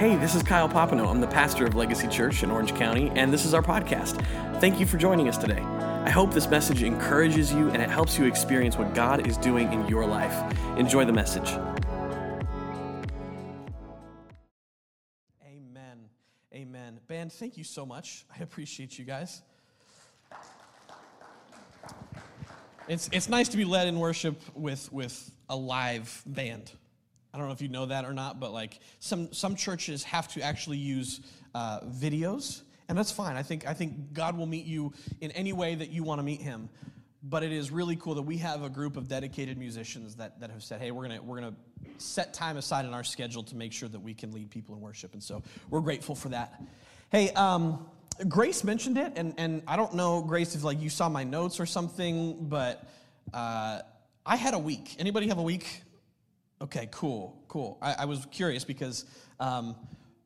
Hey, this is Kyle Popino. I'm the pastor of Legacy Church in Orange County, and this is our podcast. Thank you for joining us today. I hope this message encourages you and it helps you experience what God is doing in your life. Enjoy the message. Amen. Amen. Band, thank you so much. I appreciate you guys. It's, it's nice to be led in worship with, with a live band. I don't know if you know that or not, but like some, some churches have to actually use uh, videos, and that's fine. I think, I think God will meet you in any way that you want to meet Him. But it is really cool that we have a group of dedicated musicians that, that have said, hey, we're to we're gonna set time aside in our schedule to make sure that we can lead people in worship. And so we're grateful for that. Hey, um, Grace mentioned it, and, and I don't know, Grace, if like you saw my notes or something, but uh, I had a week. Anybody have a week? Okay, cool, cool. I, I was curious because um,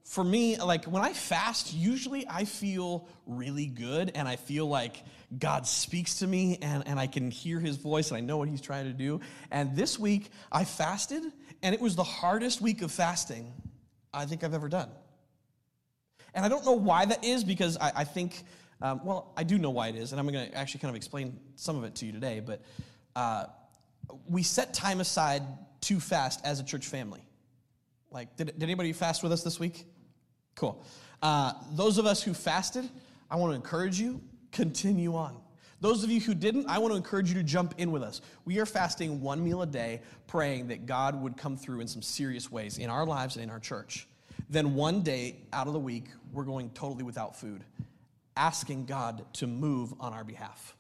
for me, like when I fast, usually I feel really good and I feel like God speaks to me and, and I can hear his voice and I know what he's trying to do. And this week I fasted and it was the hardest week of fasting I think I've ever done. And I don't know why that is because I, I think, um, well, I do know why it is, and I'm going to actually kind of explain some of it to you today. But uh, we set time aside to fast as a church family. Like, did, did anybody fast with us this week? Cool. Uh, those of us who fasted, I want to encourage you, continue on. Those of you who didn't, I want to encourage you to jump in with us. We are fasting one meal a day, praying that God would come through in some serious ways in our lives and in our church. Then one day out of the week, we're going totally without food, asking God to move on our behalf.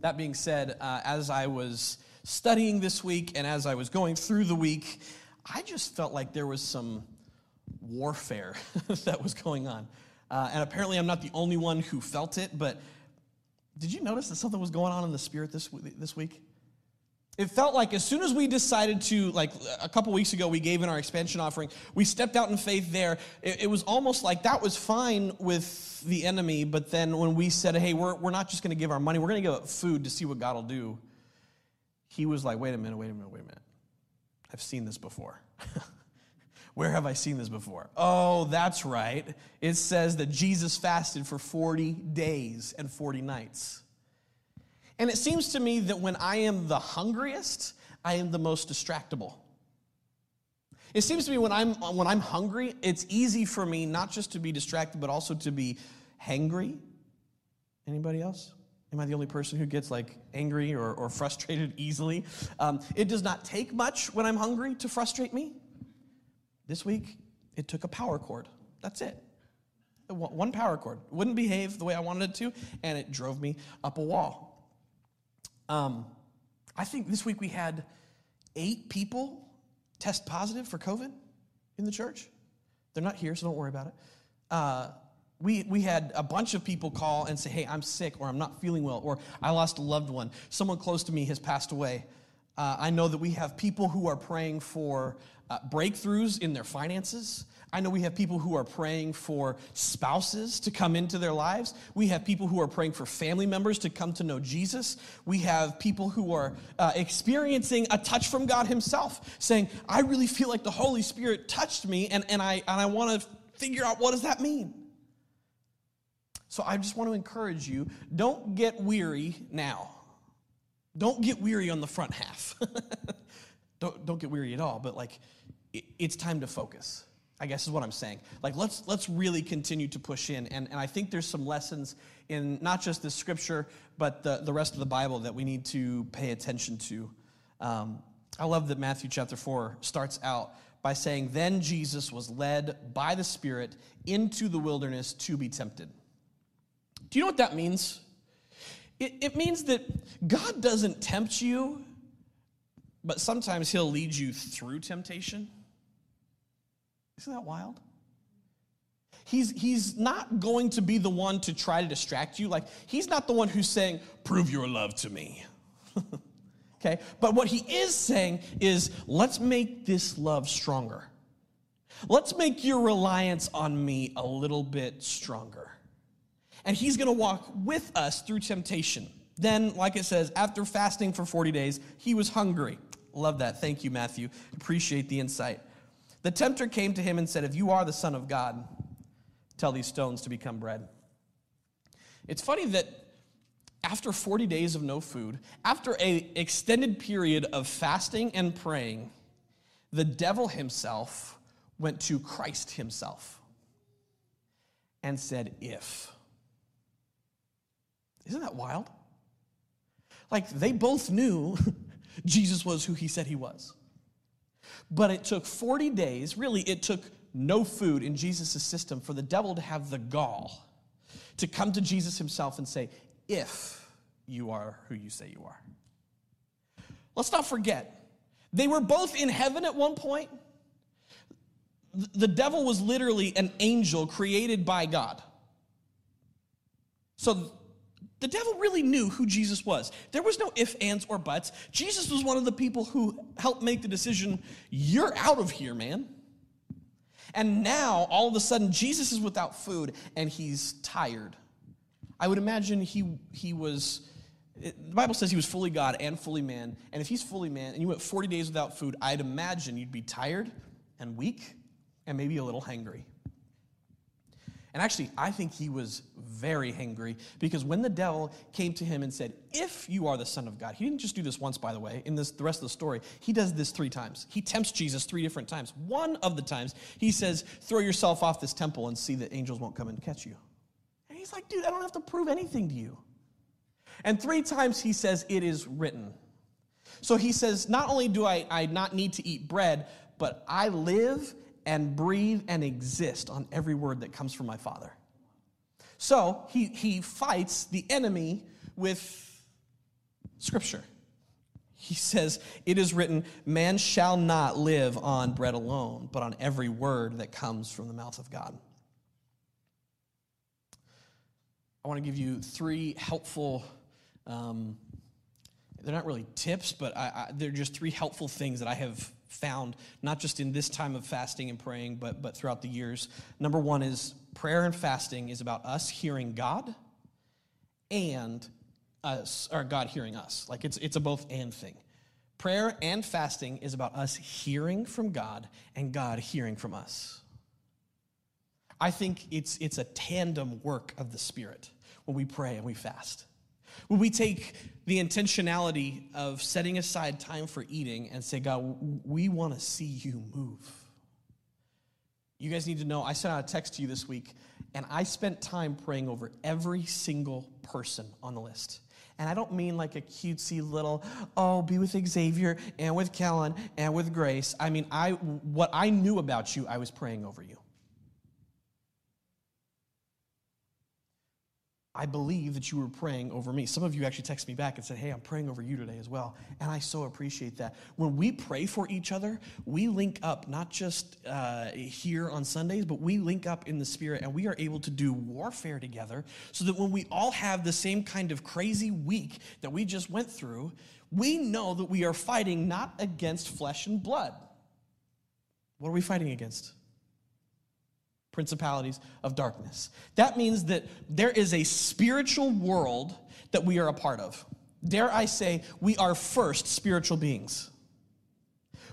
That being said, uh, as I was studying this week and as I was going through the week, I just felt like there was some warfare that was going on. Uh, and apparently, I'm not the only one who felt it, but did you notice that something was going on in the spirit this, this week? It felt like as soon as we decided to, like a couple weeks ago, we gave in our expansion offering, we stepped out in faith there. It, it, was almost like that was fine with the enemy, but then when we said, hey, we're, we're not just going to give our money, we're going to give food to see what God will do, he was like, wait a minute, wait a minute, wait a minute. I've seen this before. Where have I seen this before? Oh, that's right. It says that Jesus fasted for 40 days and 40 nights. And it seems to me that when I am the hungriest, I am the most distractible. It seems to me when I'm when I'm hungry, it's easy for me not just to be distracted, but also to be hangry. Anybody else? Am I the only person who gets like angry or, or frustrated easily? Um, it does not take much when I'm hungry to frustrate me. This week, it took a power cord. That's it. One power cord. Wouldn't behave the way I wanted it to, and it drove me up a wall. Um, I think this week we had eight people test positive for COVID in the church. They're not here, so don't worry about it. Uh, we, we had a bunch of people call and say, hey, I'm sick, or I'm not feeling well, or I lost a loved one. Someone close to me has passed away. Uh, I know that we have people who are praying for uh, breakthroughs in their finances. I know we have people who are praying for spouses to come into their lives. We have people who are praying for family members to come to know Jesus. We have people who are uh, experiencing a touch from God Himself, saying, I really feel like the Holy Spirit touched me, and, and I, and I want to figure out what does that mean? So I just want to encourage you don't get weary now. Don't get weary on the front half. don't, don't get weary at all, but like it, it's time to focus. I guess is what I'm saying. Like let's let's really continue to push in. And, and I think there's some lessons in not just the scripture, but the, the rest of the Bible that we need to pay attention to. Um, I love that Matthew chapter 4 starts out by saying, Then Jesus was led by the Spirit into the wilderness to be tempted. Do you know what that means? It, it means that God doesn't tempt you, but sometimes He'll lead you through temptation. Isn't that wild? He's, he's not going to be the one to try to distract you. Like, he's not the one who's saying, Prove your love to me. okay? But what he is saying is, Let's make this love stronger. Let's make your reliance on me a little bit stronger. And he's going to walk with us through temptation. Then, like it says, after fasting for 40 days, he was hungry. Love that. Thank you, Matthew. Appreciate the insight. The tempter came to him and said, If you are the Son of God, tell these stones to become bread. It's funny that after 40 days of no food, after an extended period of fasting and praying, the devil himself went to Christ himself and said, If. Isn't that wild? Like they both knew Jesus was who he said he was. But it took 40 days, really, it took no food in Jesus' system for the devil to have the gall to come to Jesus himself and say, If you are who you say you are. Let's not forget, they were both in heaven at one point. The devil was literally an angel created by God. So the devil really knew who Jesus was. There was no ifs, ands, or buts. Jesus was one of the people who helped make the decision you're out of here, man. And now, all of a sudden, Jesus is without food and he's tired. I would imagine he, he was, the Bible says he was fully God and fully man. And if he's fully man and you went 40 days without food, I'd imagine you'd be tired and weak and maybe a little hangry. And actually, I think he was very hangry because when the devil came to him and said, If you are the Son of God, he didn't just do this once, by the way, in this, the rest of the story. He does this three times. He tempts Jesus three different times. One of the times, he says, Throw yourself off this temple and see that angels won't come and catch you. And he's like, Dude, I don't have to prove anything to you. And three times he says, It is written. So he says, Not only do I, I not need to eat bread, but I live and breathe and exist on every word that comes from my Father. So he, he fights the enemy with Scripture. He says, It is written, man shall not live on bread alone, but on every word that comes from the mouth of God. I want to give you three helpful, um, they're not really tips, but I, I, they're just three helpful things that I have found, not just in this time of fasting and praying, but, but throughout the years. Number one is prayer and fasting is about us hearing God and us, or God hearing us. Like it's, it's a both and thing. Prayer and fasting is about us hearing from God and God hearing from us. I think it's, it's a tandem work of the Spirit when we pray and we fast. When we take the intentionality of setting aside time for eating and say, God, we want to see you move. You guys need to know, I sent out a text to you this week, and I spent time praying over every single person on the list. And I don't mean like a cutesy little, oh, be with Xavier and with Kellen and with Grace. I mean, I what I knew about you, I was praying over you. I believe that you were praying over me. Some of you actually texted me back and said, Hey, I'm praying over you today as well. And I so appreciate that. When we pray for each other, we link up not just uh, here on Sundays, but we link up in the Spirit and we are able to do warfare together so that when we all have the same kind of crazy week that we just went through, we know that we are fighting not against flesh and blood. What are we fighting against? Principalities of darkness. That means that there is a spiritual world that we are a part of. Dare I say, we are first spiritual beings.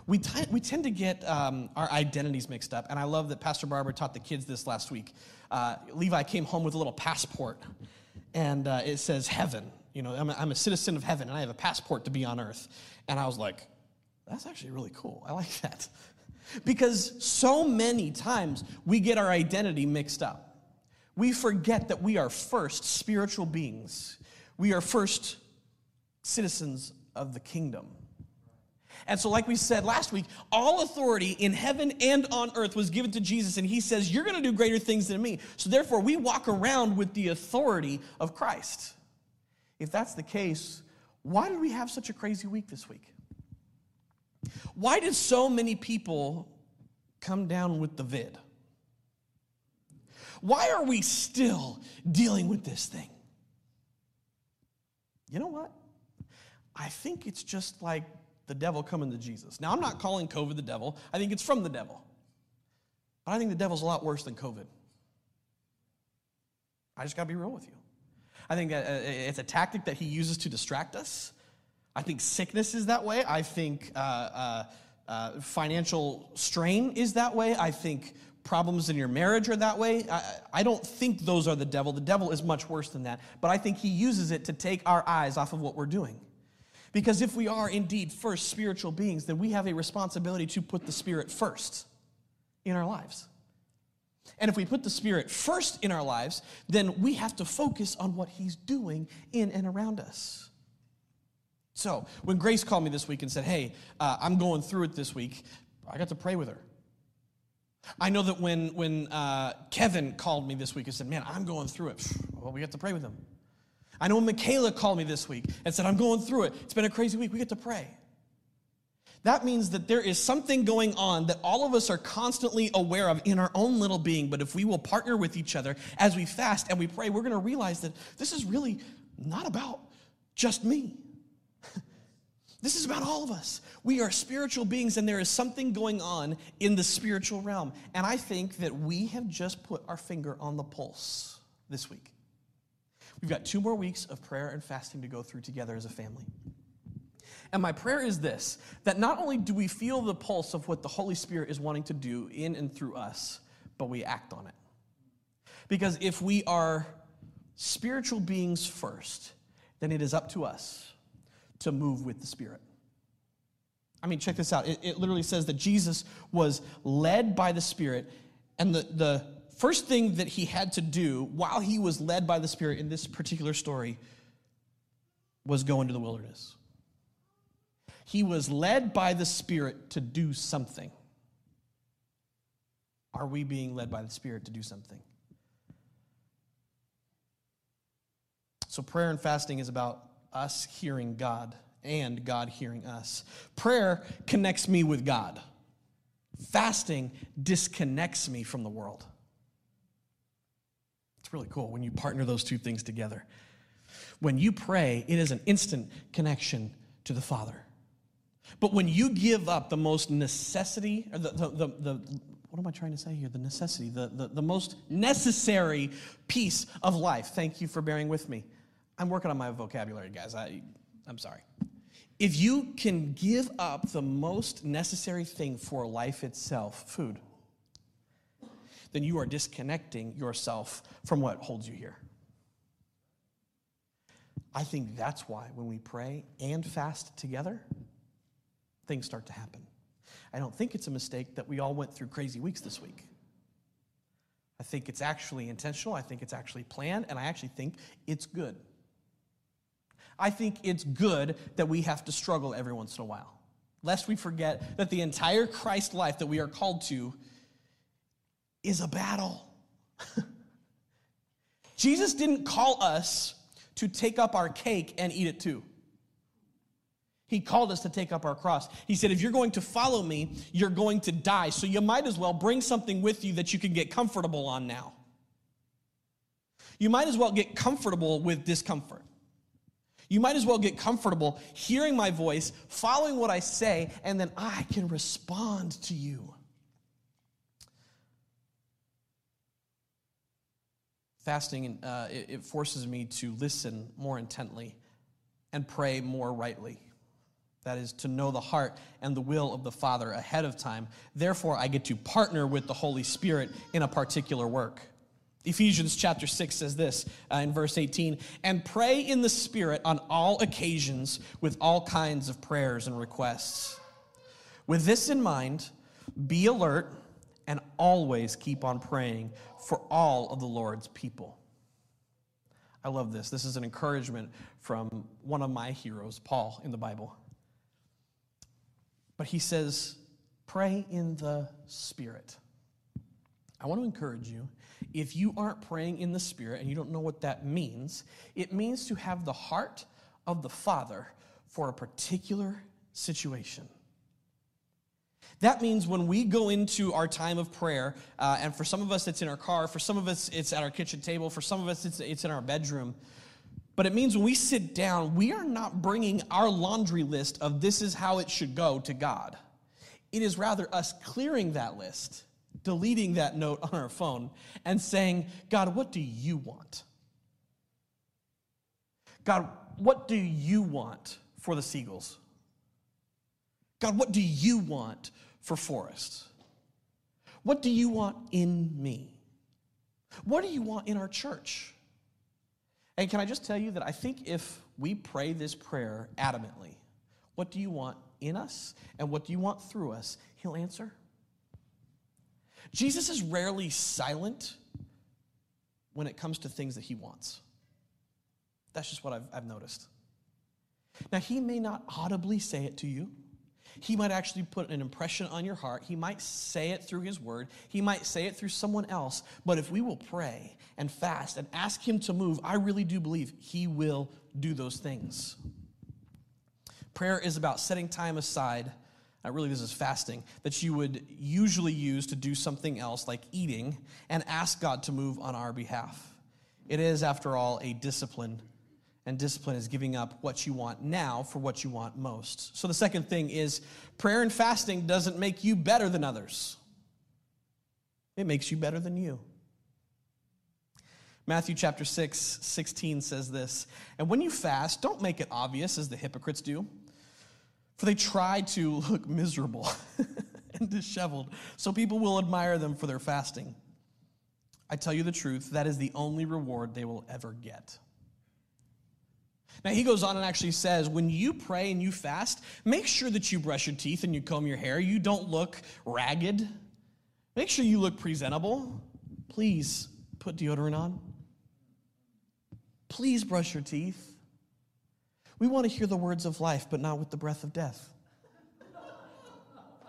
We, t- we tend to get um, our identities mixed up, and I love that Pastor Barbara taught the kids this last week. Uh, Levi came home with a little passport, and uh, it says heaven. You know, I'm a, I'm a citizen of heaven, and I have a passport to be on earth. And I was like, that's actually really cool. I like that. Because so many times we get our identity mixed up. We forget that we are first spiritual beings, we are first citizens of the kingdom. And so, like we said last week, all authority in heaven and on earth was given to Jesus, and he says, You're going to do greater things than me. So, therefore, we walk around with the authority of Christ. If that's the case, why did we have such a crazy week this week? Why did so many people come down with the vid? Why are we still dealing with this thing? You know what? I think it's just like the devil coming to Jesus. Now, I'm not calling COVID the devil, I think it's from the devil. But I think the devil's a lot worse than COVID. I just got to be real with you. I think uh, it's a tactic that he uses to distract us. I think sickness is that way. I think uh, uh, uh, financial strain is that way. I think problems in your marriage are that way. I, I don't think those are the devil. The devil is much worse than that. But I think he uses it to take our eyes off of what we're doing. Because if we are indeed first spiritual beings, then we have a responsibility to put the Spirit first in our lives. And if we put the Spirit first in our lives, then we have to focus on what He's doing in and around us. So, when Grace called me this week and said, Hey, uh, I'm going through it this week, I got to pray with her. I know that when, when uh, Kevin called me this week and said, Man, I'm going through it, well, we got to pray with him. I know when Michaela called me this week and said, I'm going through it, it's been a crazy week, we get to pray. That means that there is something going on that all of us are constantly aware of in our own little being. But if we will partner with each other as we fast and we pray, we're going to realize that this is really not about just me. This is about all of us. We are spiritual beings, and there is something going on in the spiritual realm. And I think that we have just put our finger on the pulse this week. We've got two more weeks of prayer and fasting to go through together as a family. And my prayer is this that not only do we feel the pulse of what the Holy Spirit is wanting to do in and through us, but we act on it. Because if we are spiritual beings first, then it is up to us to move with the Spirit. I mean, check this out. It, it literally says that Jesus was led by the Spirit, and the, the first thing that he had to do while he was led by the Spirit in this particular story was go into the wilderness. He was led by the Spirit to do something. Are we being led by the Spirit to do something? So, prayer and fasting is about us hearing God and God hearing us. Prayer connects me with God, fasting disconnects me from the world. It's really cool when you partner those two things together. When you pray, it is an instant connection to the Father. But when you give up the most necessity, or the, the, the, the what am I trying to say here? The necessity, the, the, the most necessary piece of life. Thank you for bearing with me. I'm working on my vocabulary, guys. I, I'm sorry. If you can give up the most necessary thing for life itself, food, then you are disconnecting yourself from what holds you here. I think that's why when we pray and fast together, things start to happen. I don't think it's a mistake that we all went through crazy weeks this week. I think it's actually intentional. I think it's actually planned, and I actually think it's good. I think it's good that we have to struggle every once in a while, lest we forget that the entire Christ life that we are called to is a battle. Jesus didn't call us to take up our cake and eat it too. He called us to take up our cross. He said, If you're going to follow me, you're going to die. So you might as well bring something with you that you can get comfortable on now. You might as well get comfortable with discomfort. You might as well get comfortable hearing my voice, following what I say, and then I can respond to you. Fasting, uh, it, it forces me to listen more intently and pray more rightly. That is to know the heart and the will of the Father ahead of time. Therefore, I get to partner with the Holy Spirit in a particular work. Ephesians chapter 6 says this uh, in verse 18 and pray in the Spirit on all occasions with all kinds of prayers and requests. With this in mind, be alert and always keep on praying for all of the Lord's people. I love this. This is an encouragement from one of my heroes, Paul, in the Bible. But he says, pray in the Spirit. I want to encourage you if you aren't praying in the Spirit and you don't know what that means, it means to have the heart of the Father for a particular situation. That means when we go into our time of prayer, uh, and for some of us it's in our car, for some of us it's at our kitchen table, for some of us it's, it's in our bedroom, but it means when we sit down, we are not bringing our laundry list of this is how it should go to God. It is rather us clearing that list, deleting that note on our phone, and saying, God, what do you want? God, what do you want for the seagulls? God, what do you want for forests? What do you want in me? What do you want in our church? And can I just tell you that I think if we pray this prayer adamantly, what do you want in us and what do you want through us, he'll answer. Jesus is rarely silent when it comes to things that he wants. That's just what I've, I've noticed. Now, he may not audibly say it to you. He might actually put an impression on your heart. He might say it through his word. He might say it through someone else. But if we will pray and fast and ask him to move, I really do believe he will do those things. Prayer is about setting time aside. Uh, really, this is fasting that you would usually use to do something else like eating and ask God to move on our behalf. It is, after all, a discipline and discipline is giving up what you want now for what you want most. So the second thing is prayer and fasting doesn't make you better than others, it makes you better than you. Matthew chapter 6, 16 says this And when you fast, don't make it obvious as the hypocrites do, for they try to look miserable and disheveled, so people will admire them for their fasting. I tell you the truth, that is the only reward they will ever get. Now, he goes on and actually says, when you pray and you fast, make sure that you brush your teeth and you comb your hair. You don't look ragged. Make sure you look presentable. Please put deodorant on. Please brush your teeth. We want to hear the words of life, but not with the breath of death.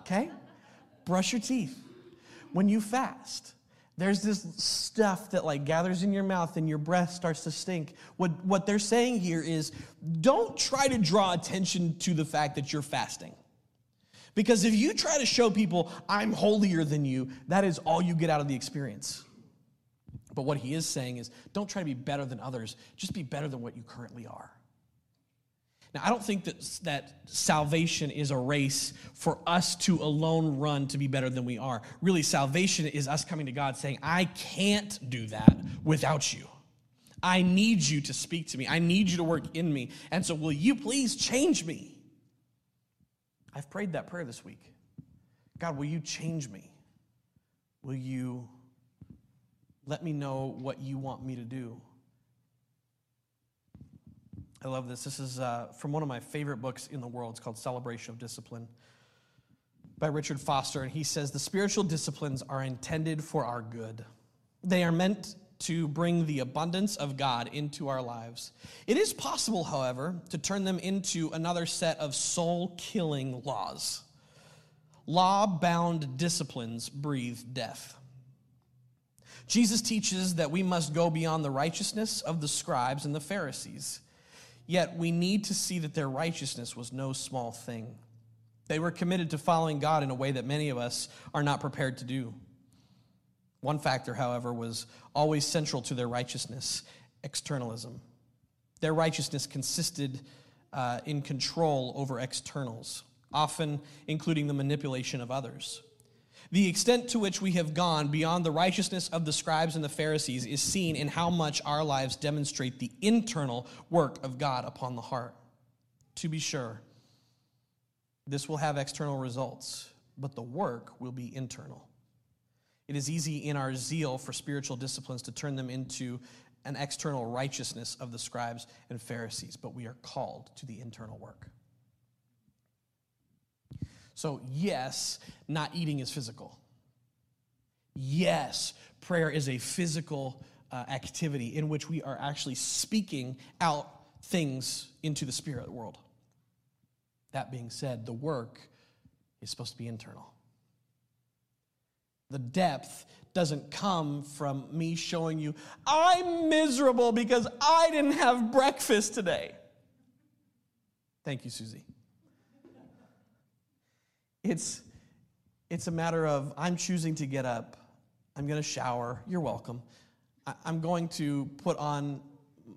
Okay? Brush your teeth. When you fast, there's this stuff that like gathers in your mouth and your breath starts to stink. What, what they're saying here is don't try to draw attention to the fact that you're fasting. Because if you try to show people, I'm holier than you, that is all you get out of the experience. But what he is saying is don't try to be better than others, just be better than what you currently are. Now, I don't think that, that salvation is a race for us to alone run to be better than we are. Really, salvation is us coming to God saying, I can't do that without you. I need you to speak to me. I need you to work in me. And so, will you please change me? I've prayed that prayer this week. God, will you change me? Will you let me know what you want me to do? I love this. This is uh, from one of my favorite books in the world. It's called Celebration of Discipline by Richard Foster. And he says the spiritual disciplines are intended for our good, they are meant to bring the abundance of God into our lives. It is possible, however, to turn them into another set of soul killing laws. Law bound disciplines breathe death. Jesus teaches that we must go beyond the righteousness of the scribes and the Pharisees. Yet we need to see that their righteousness was no small thing. They were committed to following God in a way that many of us are not prepared to do. One factor, however, was always central to their righteousness externalism. Their righteousness consisted uh, in control over externals, often including the manipulation of others. The extent to which we have gone beyond the righteousness of the scribes and the Pharisees is seen in how much our lives demonstrate the internal work of God upon the heart. To be sure, this will have external results, but the work will be internal. It is easy in our zeal for spiritual disciplines to turn them into an external righteousness of the scribes and Pharisees, but we are called to the internal work. So, yes, not eating is physical. Yes, prayer is a physical uh, activity in which we are actually speaking out things into the spirit world. That being said, the work is supposed to be internal. The depth doesn't come from me showing you, I'm miserable because I didn't have breakfast today. Thank you, Susie. It's, it's a matter of I'm choosing to get up. I'm going to shower. You're welcome. I, I'm going to put on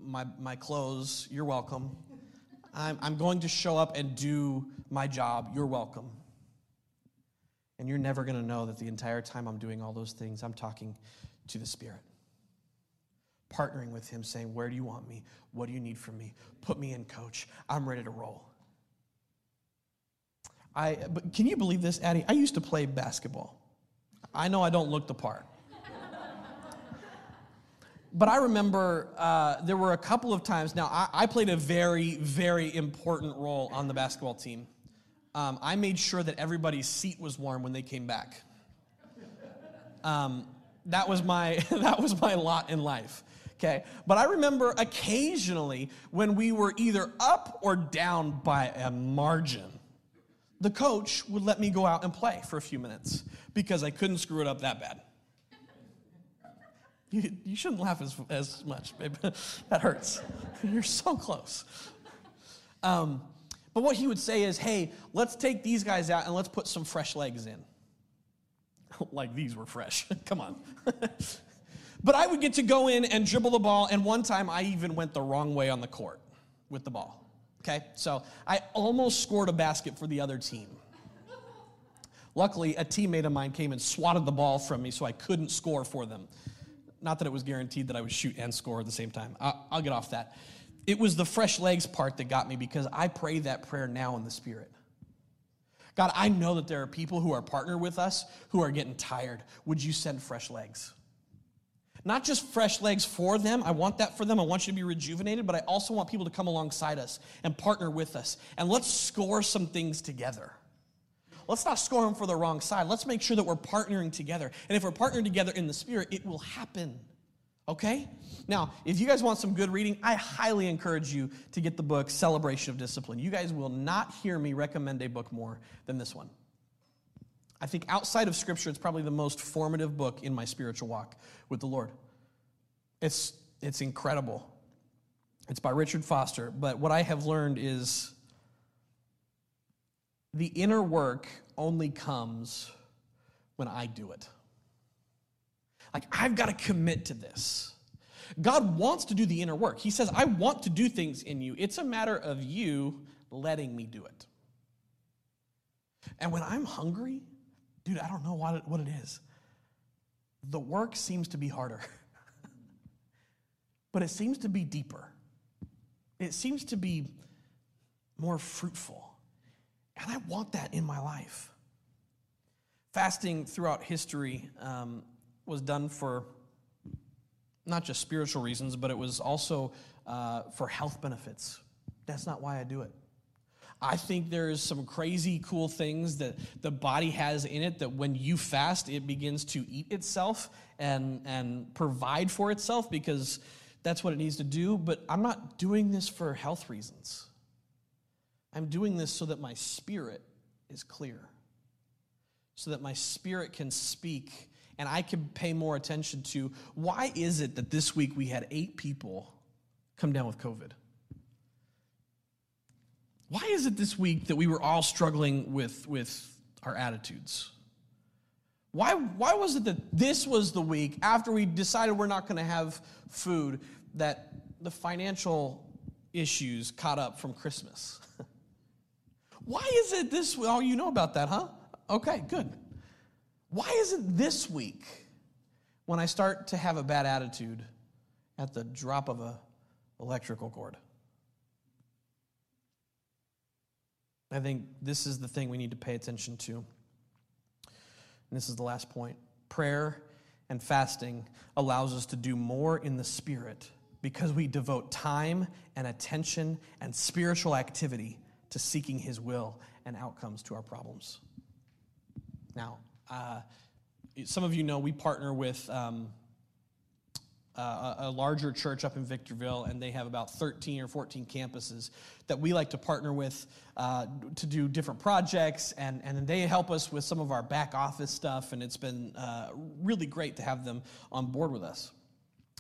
my, my clothes. You're welcome. I'm, I'm going to show up and do my job. You're welcome. And you're never going to know that the entire time I'm doing all those things, I'm talking to the Spirit. Partnering with Him, saying, Where do you want me? What do you need from me? Put me in, coach. I'm ready to roll. I, but can you believe this, Addie? I used to play basketball. I know I don't look the part. but I remember uh, there were a couple of times. Now, I, I, played a very, very important role on the basketball team. Um, I made sure that everybody's seat was warm when they came back. Um, that was my that was my lot in life. Okay, but I remember occasionally when we were either up or down by a margin, the coach would let me go out and play for a few minutes because I couldn't screw it up that bad. You, you shouldn't laugh as, as much, babe. that hurts. You're so close. Um, but what he would say is, hey, let's take these guys out and let's put some fresh legs in. like these were fresh. Come on. but I would get to go in and dribble the ball, and one time I even went the wrong way on the court with the ball. Okay? So I almost scored a basket for the other team. Luckily, a teammate of mine came and swatted the ball from me so I couldn't score for them. Not that it was guaranteed that I would shoot and score at the same time. I'll, I'll get off that. It was the fresh legs part that got me because I pray that prayer now in the Spirit. God, I know that there are people who are partnered with us who are getting tired. Would you send fresh legs? Not just fresh legs for them. I want that for them. I want you to be rejuvenated, but I also want people to come alongside us and partner with us. And let's score some things together. Let's not score them for the wrong side. Let's make sure that we're partnering together. And if we're partnering together in the spirit, it will happen. Okay? Now, if you guys want some good reading, I highly encourage you to get the book Celebration of Discipline. You guys will not hear me recommend a book more than this one. I think outside of Scripture, it's probably the most formative book in my spiritual walk with the Lord. It's, it's incredible. It's by Richard Foster, but what I have learned is the inner work only comes when I do it. Like, I've got to commit to this. God wants to do the inner work. He says, I want to do things in you. It's a matter of you letting me do it. And when I'm hungry, dude, I don't know what it, what it is. The work seems to be harder, but it seems to be deeper. It seems to be more fruitful. And I want that in my life. Fasting throughout history um, was done for not just spiritual reasons, but it was also uh, for health benefits. That's not why I do it. I think there's some crazy cool things that the body has in it that when you fast, it begins to eat itself and, and provide for itself because that's what it needs to do. But I'm not doing this for health reasons. I'm doing this so that my spirit is clear, so that my spirit can speak and I can pay more attention to why is it that this week we had eight people come down with COVID? Why is it this week that we were all struggling with, with our attitudes? Why, why was it that this was the week after we decided we're not going to have food that the financial issues caught up from Christmas? why is it this? Oh, you know about that, huh? Okay, good. Why is it this week when I start to have a bad attitude at the drop of a electrical cord? I think this is the thing we need to pay attention to. And this is the last point. Prayer and fasting allows us to do more in the spirit because we devote time and attention and spiritual activity to seeking his will and outcomes to our problems. Now, uh, some of you know we partner with um, uh, a larger church up in Victorville, and they have about 13 or 14 campuses that we like to partner with uh, to do different projects, and, and they help us with some of our back office stuff, and it's been uh, really great to have them on board with us.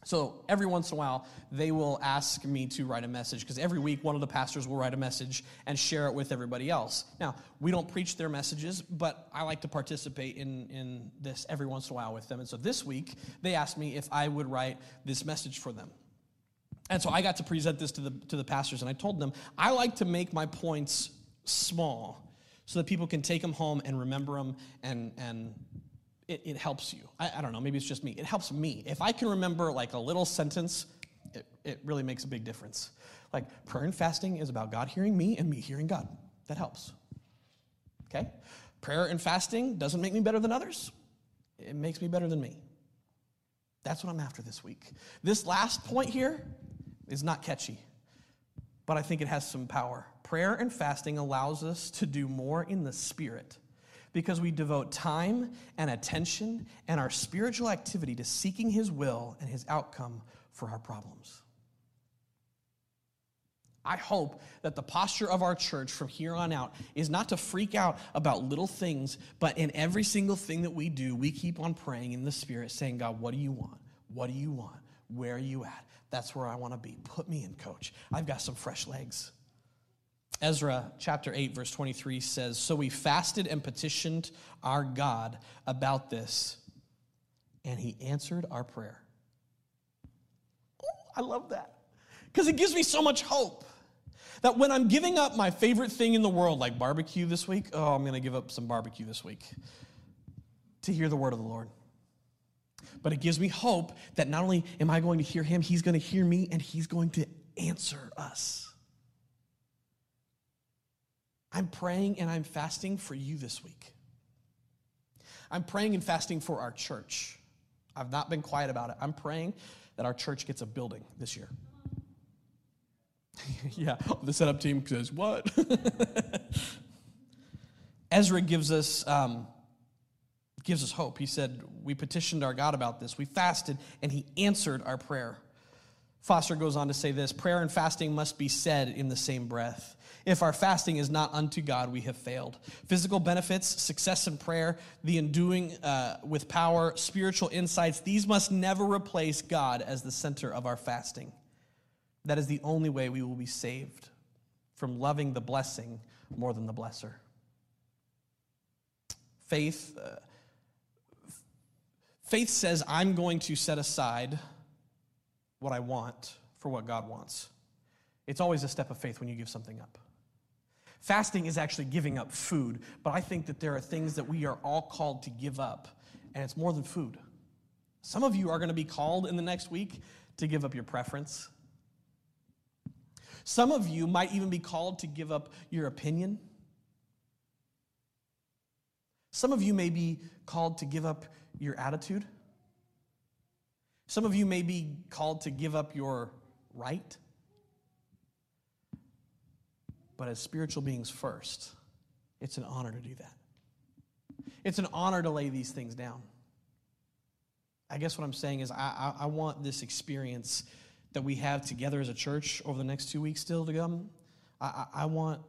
So every once in a while, they will ask me to write a message because every week one of the pastors will write a message and share it with everybody else. Now, we don't preach their messages, but I like to participate in, in this every once in a while with them. And so this week, they asked me if I would write this message for them. And so I got to present this to the, to the pastors, and I told them, I like to make my points small so that people can take them home and remember them and, and it, it helps you. I, I, don't know, maybe it's just me. It helps me. If I can remember like a little sentence, it, it really makes a big difference. Like prayer and fasting is about God hearing me and me hearing God. That helps. Okay? Prayer and fasting doesn't make me better than others, it makes me better than me. That's what I'm after this week. This last point here is not catchy, but I think it has some power. Prayer and fasting allows us to do more in the spirit because we devote time and attention and our spiritual activity to seeking His will and His outcome for our problems. I hope that the posture of our church from here on out is not to freak out about little things, but in every single thing that we do, we keep on praying in the Spirit, saying, God, what do you want? What do you want? Where are you at? That's where I want to be. Put me in, coach. I've got some fresh legs. Ezra chapter 8, verse 23 says, So we fasted and petitioned our God about this, and he answered our prayer. Ooh, I love that because it gives me so much hope that when I'm giving up my favorite thing in the world, like barbecue this week, oh, I'm going to give up some barbecue this week to hear the word of the Lord. But it gives me hope that not only am I going to hear him, he's going to hear me and he's going to answer us. I'm praying and I'm fasting for you this week. I'm praying and fasting for our church. I've not been quiet about it. I'm praying that our church gets a building this year. yeah, the setup team says, What? Ezra gives us, um, gives us hope. He said, We petitioned our God about this. We fasted, and He answered our prayer. Foster goes on to say this prayer and fasting must be said in the same breath. If our fasting is not unto God, we have failed. Physical benefits, success in prayer, the enduing uh, with power, spiritual insights, these must never replace God as the center of our fasting. That is the only way we will be saved from loving the blessing more than the blesser. Faith, uh, faith says, I'm going to set aside what I want for what God wants. It's always a step of faith when you give something up. Fasting is actually giving up food, but I think that there are things that we are all called to give up, and it's more than food. Some of you are going to be called in the next week to give up your preference. Some of you might even be called to give up your opinion. Some of you may be called to give up your attitude. Some of you may be called to give up your right. But as spiritual beings first, it's an honor to do that. It's an honor to lay these things down. I guess what I'm saying is, I, I, I want this experience that we have together as a church over the next two weeks still to come. I, I, I want,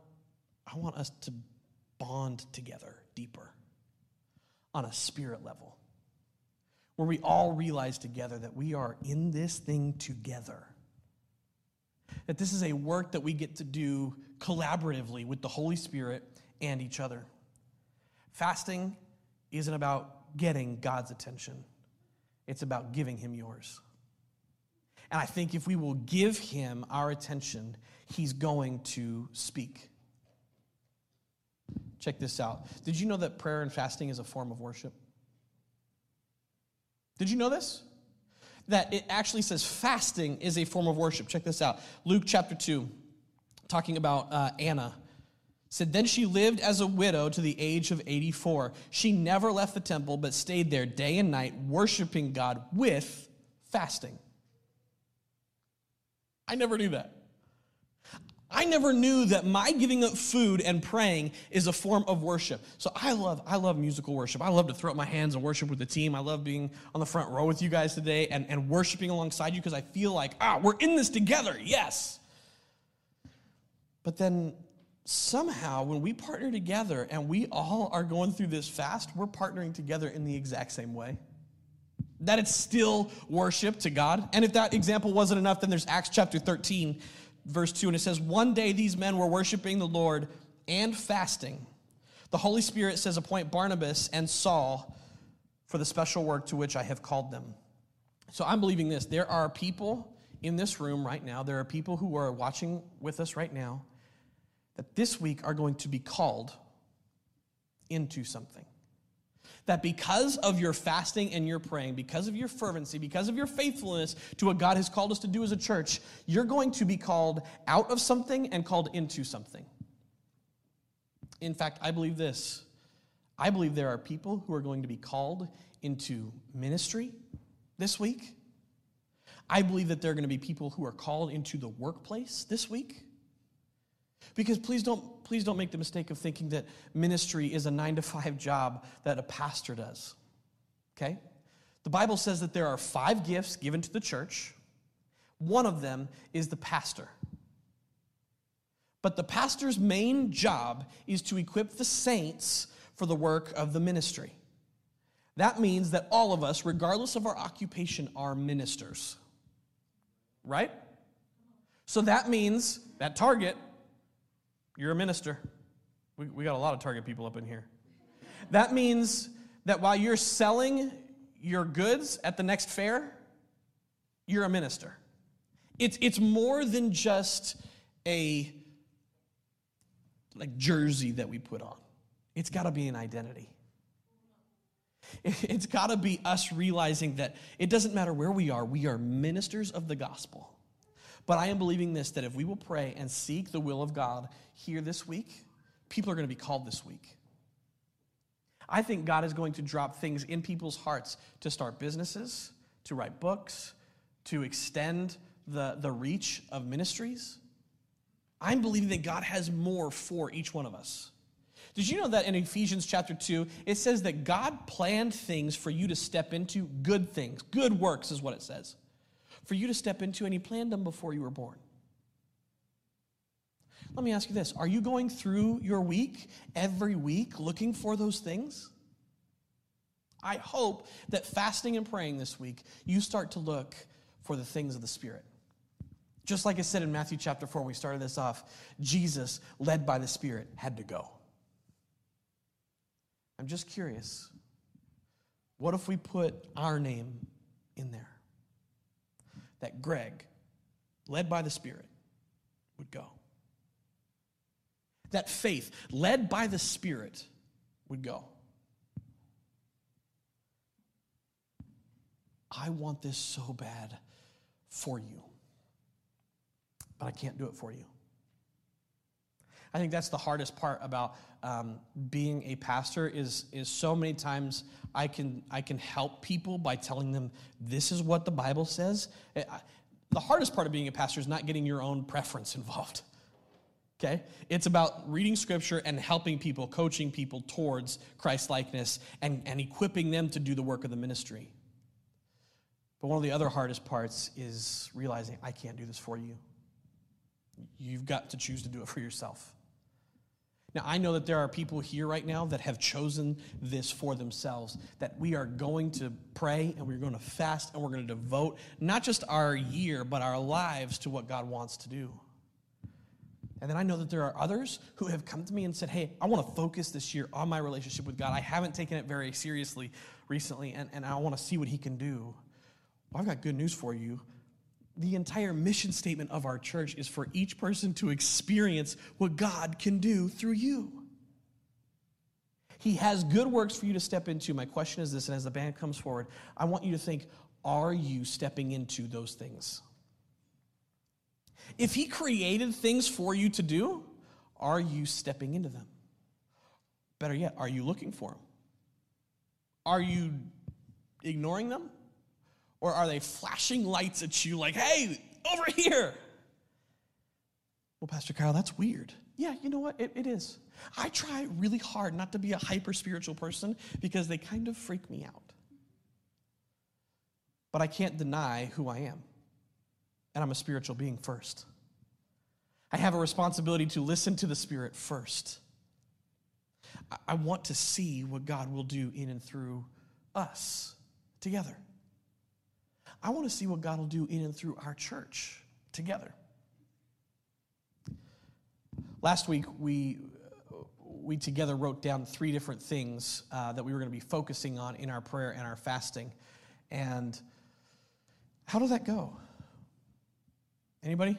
I want us to bond together deeper on a spirit level where we all realize together that we are in this thing together. That this is a work that we get to do collaboratively with the Holy Spirit and each other. Fasting isn't about getting God's attention, it's about giving Him yours. And I think if we will give Him our attention, He's going to speak. Check this out. Did you know that prayer and fasting is a form of worship? Did you know this? That it actually says fasting is a form of worship. Check this out. Luke chapter 2 talking about uh, Anna, said, Then she lived as a widow to the age of 84. She never left the temple, but stayed there day and night, worshiping God with fasting. I never knew that. I never knew that my giving up food and praying is a form of worship. So I love, I love musical worship. I love to throw up my hands and worship with the team. I love being on the front row with you guys today and, and worshiping alongside you because I feel like, ah, we're in this together. Yes. But then somehow, when we partner together and we all are going through this fast, we're partnering together in the exact same way. That it's still worship to God. And if that example wasn't enough, then there's Acts chapter 13, verse 2, and it says, One day these men were worshiping the Lord and fasting. The Holy Spirit says, Appoint Barnabas and Saul for the special work to which I have called them. So I'm believing this. There are people in this room right now, there are people who are watching with us right now that this week are going to be called into something. That because of your fasting and your praying, because of your fervency, because of your faithfulness to what God has called us to do as a church, you're going to be called out of something and called into something. In fact, I believe this. I believe there are people who are going to be called into ministry this week. I believe that there are going to be people who are called into the workplace this week. Because please don't, please don't make the mistake of thinking that ministry is a nine to five job that a pastor does. Okay? The Bible says that there are five gifts given to the church. One of them is the pastor. But the pastor's main job is to equip the saints for the work of the ministry. That means that all of us, regardless of our occupation, are ministers. Right? So that means that target, you're a minister. We, we got a lot of target people up in here. That means that while you're selling your goods at the next fair, you're a minister. It's, it's more than just a like jersey that we put on. It's got to be an identity. It's got to be us realizing that it doesn't matter where we are, we are ministers of the gospel. But I am believing this that if we will pray and seek the will of God here this week, people are going to be called this week. I think God is going to drop things in people's hearts to start businesses, to write books, to extend the, the reach of ministries. I'm believing that God has more for each one of us. Did you know that in Ephesians chapter 2, it says that God planned things for you to step into good things, good works is what it says, for you to step into, and He planned them before you were born. Let me ask you this Are you going through your week every week looking for those things? I hope that fasting and praying this week, you start to look for the things of the Spirit. Just like I said in Matthew chapter 4, when we started this off, Jesus, led by the Spirit, had to go. I'm just curious. What if we put our name in there? That Greg, led by the Spirit, would go. That faith, led by the Spirit, would go. I want this so bad for you but I can't do it for you. I think that's the hardest part about um, being a pastor is, is so many times I can, I can help people by telling them this is what the Bible says. Eh, the hardest part of being a pastor is not getting your own preference involved. Okay? It's about reading scripture and helping people, coaching people towards Christ likeness and, and equipping them to do the work of the ministry. But one of the other hardest parts is realizing I can't do this for you. You've got to choose to do it for yourself. Now, I know that there are people here right now that have chosen this for themselves, that we are going to pray and we're going to fast and we're going to devote not just our year, but our lives to what God wants to do. And then I know that there are others who have come to me and said, Hey, I want to focus this year on my relationship with God. I haven't taken it very seriously recently, and, and I want to see what He can do. Well, I've got good news for you the entire mission statement of our church is for each person to experience what God can do through you. He has good works for you to step into. My question is this, and as the band comes forward, I want you to think are you stepping into those things? If He created things for you to do, are you stepping into them? Better yet, are you looking for them? Are you ignoring them? Or are they flashing lights at you like, hey, over here? Well, Pastor Kyle, that's weird. Yeah, you know what? It, it is. I try really hard not to be a hyper spiritual person because they kind of freak me out. But I can't deny who I am. And I'm a spiritual being first. I have a responsibility to listen to the Spirit first. I want to see what God will do in and through us together. I want to see what God will do in and through our church together. Last week, we, we together wrote down three different things uh, that we were going to be focusing on in our prayer and our fasting. And how did that go? Anybody?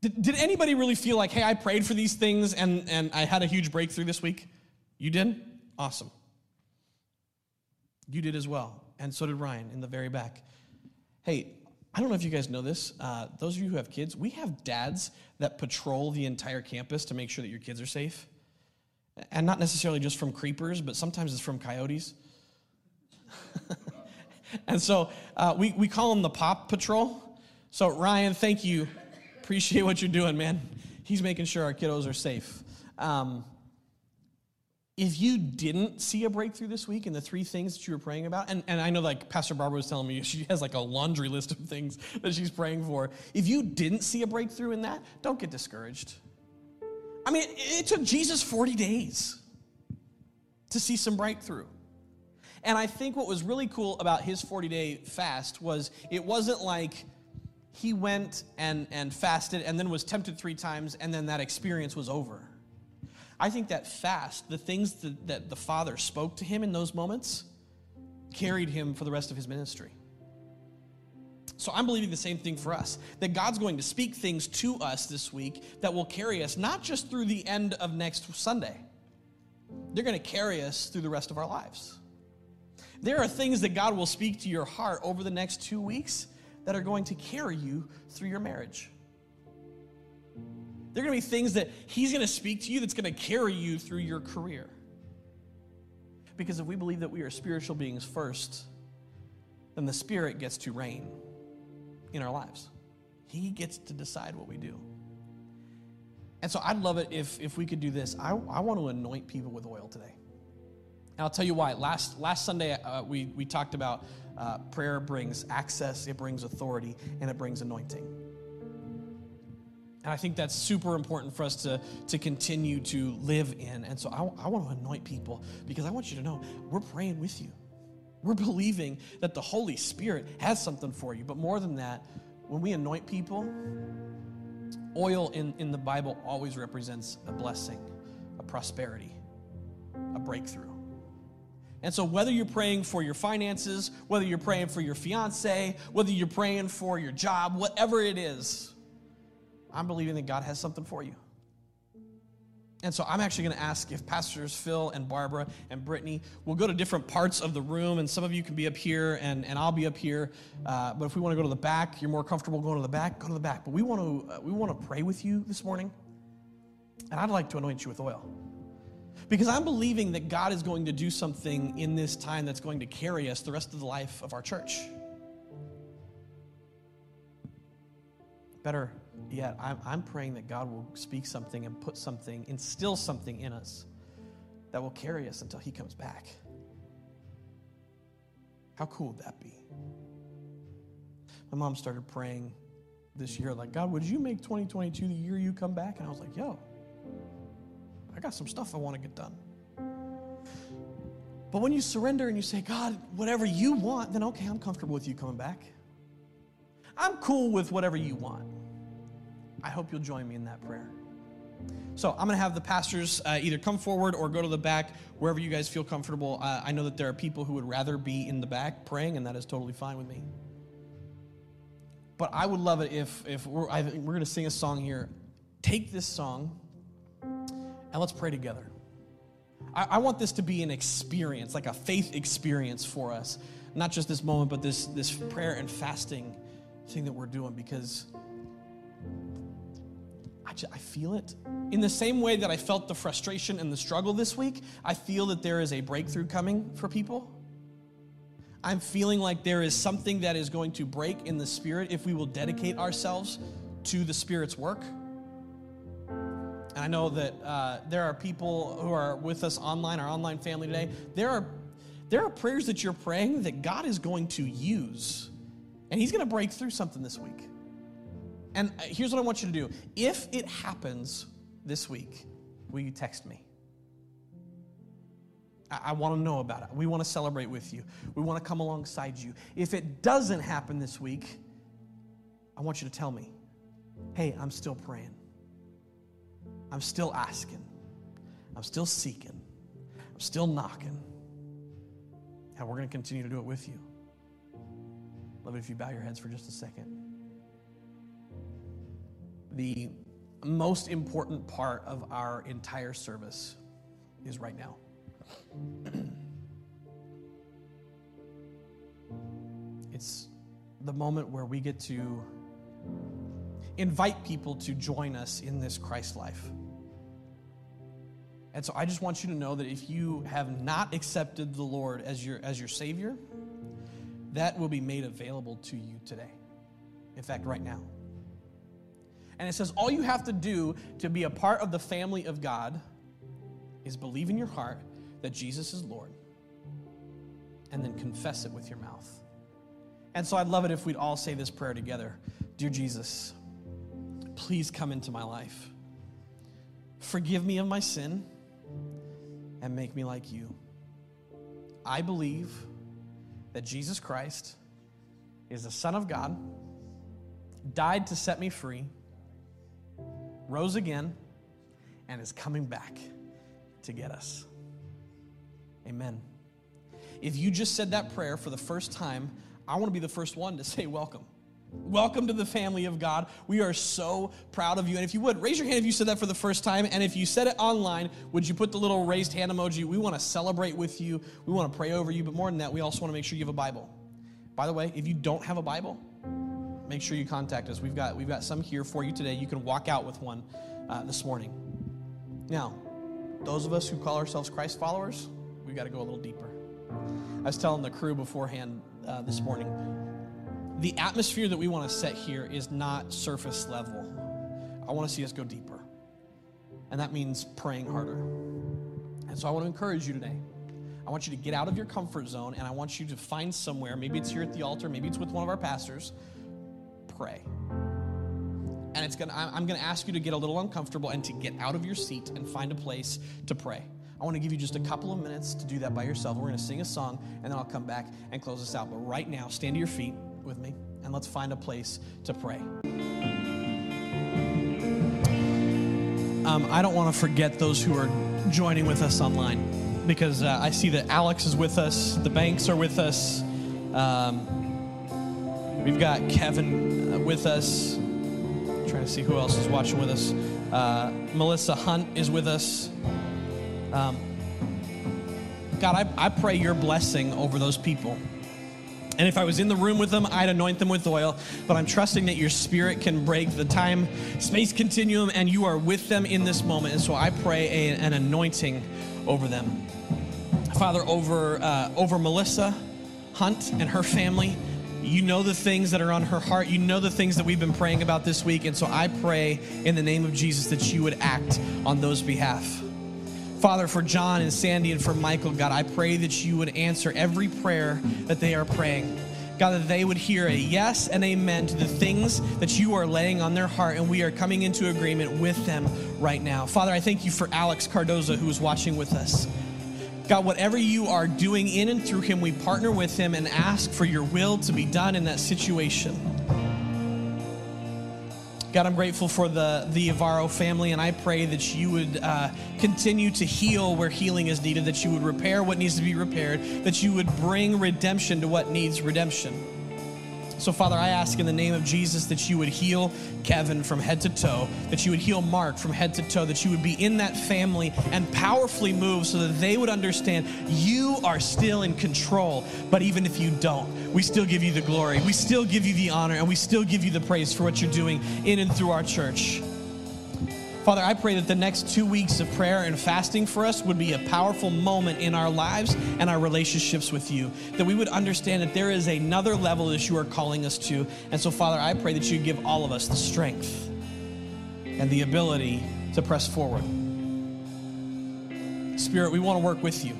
Did, did anybody really feel like, hey, I prayed for these things and, and I had a huge breakthrough this week? You did? Awesome. You did as well and so did Ryan in the very back. Hey, I don't know if you guys know this. Uh, those of you who have kids, we have dads that patrol the entire campus to make sure that your kids are safe. And not necessarily just from creepers, but sometimes it's from coyotes. and so uh, we, we call them the Pop Patrol. So, Ryan, thank you. Appreciate what you're doing, man. He's making sure our kiddos are safe. Um, if you didn't see a breakthrough this week in the three things that you were praying about, and, and I know like Pastor Barbara was telling me she has like a laundry list of things that she's praying for. If you didn't see a breakthrough in that, don't get discouraged. I mean, it, it took Jesus 40 days to see some breakthrough. And I think what was really cool about his 40 day fast was it wasn't like he went and, and fasted and then was tempted three times and then that experience was over. I think that fast, the things that, that the Father spoke to him in those moments, carried him for the rest of his ministry. So I'm believing the same thing for us that God's going to speak things to us this week that will carry us not just through the end of next Sunday, they're going to carry us through the rest of our lives. There are things that God will speak to your heart over the next two weeks that are going to carry you through your marriage. There are going to be things that He's going to speak to you that's going to carry you through your career. Because if we believe that we are spiritual beings first, then the Spirit gets to reign in our lives. He gets to decide what we do. And so I'd love it if, if we could do this. I, I want to anoint people with oil today. And I'll tell you why. Last, last Sunday, uh, we, we talked about uh, prayer brings access, it brings authority, and it brings anointing. And I think that's super important for us to, to continue to live in. And so I, I want to anoint people because I want you to know we're praying with you. We're believing that the Holy Spirit has something for you. But more than that, when we anoint people, oil in, in the Bible always represents a blessing, a prosperity, a breakthrough. And so, whether you're praying for your finances, whether you're praying for your fiance, whether you're praying for your job, whatever it is, I'm believing that God has something for you. And so I'm actually going to ask if Pastors Phil and Barbara and Brittany will go to different parts of the room, and some of you can be up here, and, and I'll be up here. Uh, but if we want to go to the back, you're more comfortable going to the back, go to the back. But we want to uh, we want to pray with you this morning, and I'd like to anoint you with oil because I'm believing that God is going to do something in this time that's going to carry us the rest of the life of our church. Better yet, I'm, I'm praying that God will speak something and put something, instill something in us that will carry us until He comes back. How cool would that be? My mom started praying this year, like, God, would you make 2022 the year you come back? And I was like, yo, I got some stuff I want to get done. But when you surrender and you say, God, whatever you want, then okay, I'm comfortable with you coming back. I'm cool with whatever you want. I hope you'll join me in that prayer. So I'm going to have the pastors uh, either come forward or go to the back, wherever you guys feel comfortable. Uh, I know that there are people who would rather be in the back praying, and that is totally fine with me. But I would love it if, if we're, we're going to sing a song here. Take this song and let's pray together. I, I want this to be an experience, like a faith experience for us. Not just this moment, but this, this prayer and fasting thing that we're doing because I, just, I feel it. In the same way that I felt the frustration and the struggle this week, I feel that there is a breakthrough coming for people. I'm feeling like there is something that is going to break in the spirit if we will dedicate ourselves to the Spirit's work. And I know that uh, there are people who are with us online, our online family today. There are, there are prayers that you're praying that God is going to use, and He's going to break through something this week. And uh, here's what I want you to do if it happens this week, will you text me? I, I want to know about it. We want to celebrate with you, we want to come alongside you. If it doesn't happen this week, I want you to tell me, hey, I'm still praying. I'm still asking. I'm still seeking. I'm still knocking. And we're going to continue to do it with you. Love it if you bow your heads for just a second the most important part of our entire service is right now. it's the moment where we get to invite people to join us in this Christ life. And so I just want you to know that if you have not accepted the Lord as your, as your Savior, that will be made available to you today. In fact, right now. And it says all you have to do to be a part of the family of God is believe in your heart that Jesus is Lord and then confess it with your mouth. And so I'd love it if we'd all say this prayer together Dear Jesus, please come into my life. Forgive me of my sin and make me like you. I believe that Jesus Christ is the Son of God, died to set me free, rose again, and is coming back to get us. Amen. If you just said that prayer for the first time, I want to be the first one to say welcome. Welcome to the family of God. We are so proud of you. And if you would, raise your hand if you said that for the first time. And if you said it online, would you put the little raised hand emoji? We want to celebrate with you. We want to pray over you. But more than that, we also want to make sure you have a Bible. By the way, if you don't have a Bible, make sure you contact us. We've got, we've got some here for you today. You can walk out with one uh, this morning. Now, those of us who call ourselves Christ followers, we've got to go a little deeper. I was telling the crew beforehand uh, this morning the atmosphere that we want to set here is not surface level. I want to see us go deeper. And that means praying harder. And so I want to encourage you today. I want you to get out of your comfort zone and I want you to find somewhere, maybe it's here at the altar, maybe it's with one of our pastors, pray. And it's gonna, I'm going to ask you to get a little uncomfortable and to get out of your seat and find a place to pray. I want to give you just a couple of minutes to do that by yourself. We're going to sing a song and then I'll come back and close this out. But right now, stand to your feet with me and let's find a place to pray. Um, I don't want to forget those who are joining with us online because uh, I see that Alex is with us, the Banks are with us, um, we've got Kevin uh, with us. I'm trying to see who else is watching with us. Uh, Melissa Hunt is with us. Um, God, I, I pray your blessing over those people. And if I was in the room with them, I'd anoint them with oil. But I'm trusting that your spirit can break the time space continuum and you are with them in this moment. And so I pray a, an anointing over them. Father, over, uh, over Melissa Hunt and her family, you know the things that are on her heart. You know the things that we've been praying about this week. And so I pray in the name of Jesus that you would act on those behalf. Father, for John and Sandy and for Michael, God, I pray that you would answer every prayer that they are praying. God, that they would hear a yes and amen to the things that you are laying on their heart, and we are coming into agreement with them right now. Father, I thank you for Alex Cardoza, who is watching with us. God, whatever you are doing in and through him, we partner with him and ask for your will to be done in that situation. God, I'm grateful for the, the Avaro family, and I pray that you would uh, continue to heal where healing is needed, that you would repair what needs to be repaired, that you would bring redemption to what needs redemption. So, Father, I ask in the name of Jesus that you would heal Kevin from head to toe, that you would heal Mark from head to toe, that you would be in that family and powerfully move so that they would understand you are still in control. But even if you don't, we still give you the glory, we still give you the honor, and we still give you the praise for what you're doing in and through our church. Father, I pray that the next two weeks of prayer and fasting for us would be a powerful moment in our lives and our relationships with you. That we would understand that there is another level that you are calling us to. And so, Father, I pray that you give all of us the strength and the ability to press forward. Spirit, we want to work with you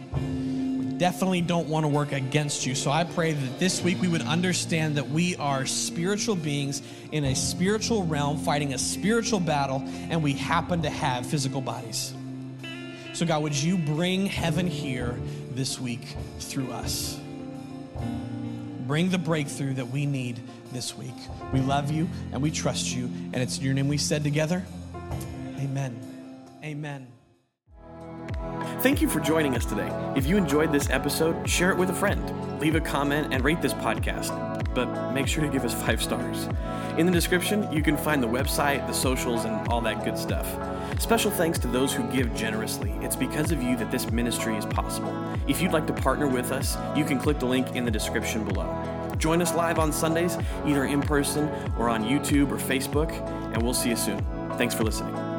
definitely don't want to work against you. So I pray that this week we would understand that we are spiritual beings in a spiritual realm fighting a spiritual battle, and we happen to have physical bodies. So, God, would you bring heaven here this week through us? Bring the breakthrough that we need this week. We love you and we trust you, and it's your name we said together. Amen. Amen. Thank you for joining us today. If you enjoyed this episode, share it with a friend, leave a comment, and rate this podcast. But make sure to give us five stars. In the description, you can find the website, the socials, and all that good stuff. Special thanks to those who give generously. It's because of you that this ministry is possible. If you'd like to partner with us, you can click the link in the description below. Join us live on Sundays, either in person or on YouTube or Facebook, and we'll see you soon. Thanks for listening.